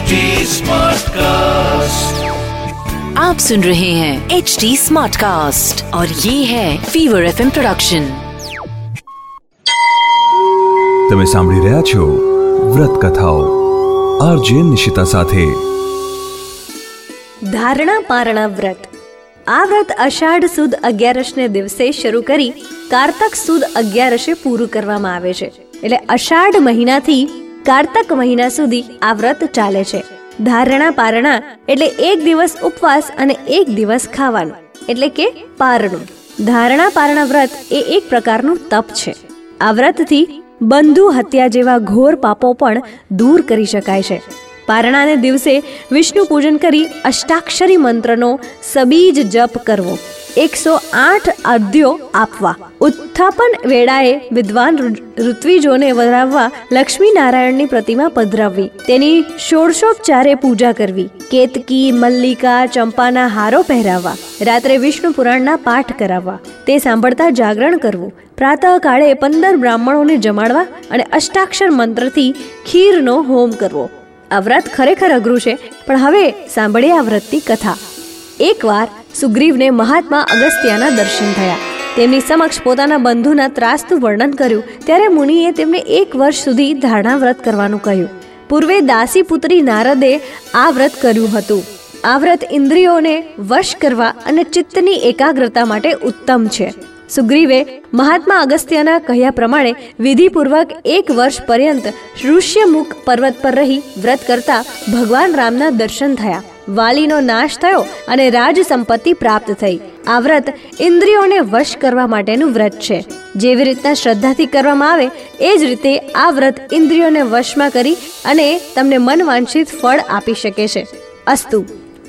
HD Smartcast. आप सुन रहे हैं एच डी स्मार्ट कास्ट और ये है फीवर एफ प्रोडक्शन તમે સાંભળી રહ્યા છો વ્રત કથાઓ આરજે નિશિતા સાથે ધારણા પારણા વ્રત આ વ્રત અષાઢ સુદ અગિયારસને દિવસે શરૂ કરી કારતક સુદ અગિયારસે પૂરું કરવામાં આવે છે એટલે અષાઢ મહિનાથી કારતક મહિના સુધી આ વ્રત ચાલે છે. ધારણા પારણા એટલે એક દિવસ ઉપવાસ અને એક દિવસ ખાવાનું, એટલે કે પારણું. ધારણા પારણા વ્રત એ એક પ્રકારનું તપ છે. આ વ્રતથી બંધુ હત્યા જેવા ઘોર પાપો પણ દૂર કરી શકાય છે. પારણાને દિવસે વિષ્ણુ પૂજન કરી અષ્ટાક્ષરી મંત્રનો સબીજ જપ કરવો. એકસો આઠ આદ્યો આપવા. ઉત્થાપન વેળાએ વિદ્વાન ઋત્વિજોને વરાવવા લક્ષ્મી નારાયણની પ્રતિમા પધરાવવી. તેની ષોડશોપચારે પૂજા કરવી. કેતકી, મલ્લિકા, ચંપાના હારો પહેરાવવા. રાત્રે વિષ્ણુ પુરાણના પાઠ કરાવવા. તે સાંભળતા જાગરણ કરવું. પ્રાતઃકાળે પંદર બ્રાહ્મણોને જમાડવા અને અષ્ટાક્ષર મંત્રથી ખીરનો હોમ કરવો. આ વ્રત ખરેખર અઘરું છે, પણ હવે સાંભળીએ આ વ્રતની કથા. એકવાર સુગ્રીવને મહાત્મા અગસ્ત્યાના દર્શન થયા. તેમની સમક્ષ પોતાના બંધુના ત્રાસનું વર્ણન કર્યું. ત્યારે મુનિએ તેમને એક વર્ષ સુધી ધારણા વ્રત કરવાનું કહ્યું. પૂર્વે દાસી પુત્રી નારદે આ વ્રત કર્યું હતું. આ વ્રત ઇન્દ્રિયોને વશ કરવા અને ચિત્તની એકાગ્રતા માટે ઉત્તમ છે. સુગ્રીવે મહાત્મા અગસ્ત્યના કહ્યા પ્રમાણે વિધિપૂર્વક એક વર્ષ પર્યંત ઋષ્યમુખ પર્વત પર રહી વ્રત કરતા ભગવાન રામના દર્શન થયા. વાલીનો નાશ થયો અને રાજ સંપત્તિ પ્રાપ્ત થઈ. આ વ્રત ઇન્દ્રિયોને વશ કરવા માટેનું વ્રત છે. જેવી રીતના શ્રદ્ધાથી કરવામાં આવે, એ જ રીતે આ વ્રત ઇન્દ્રિયોને વશમાં કરી અને તમને મનવાંછિત ફળ આપી શકે છે. અસ્તુ.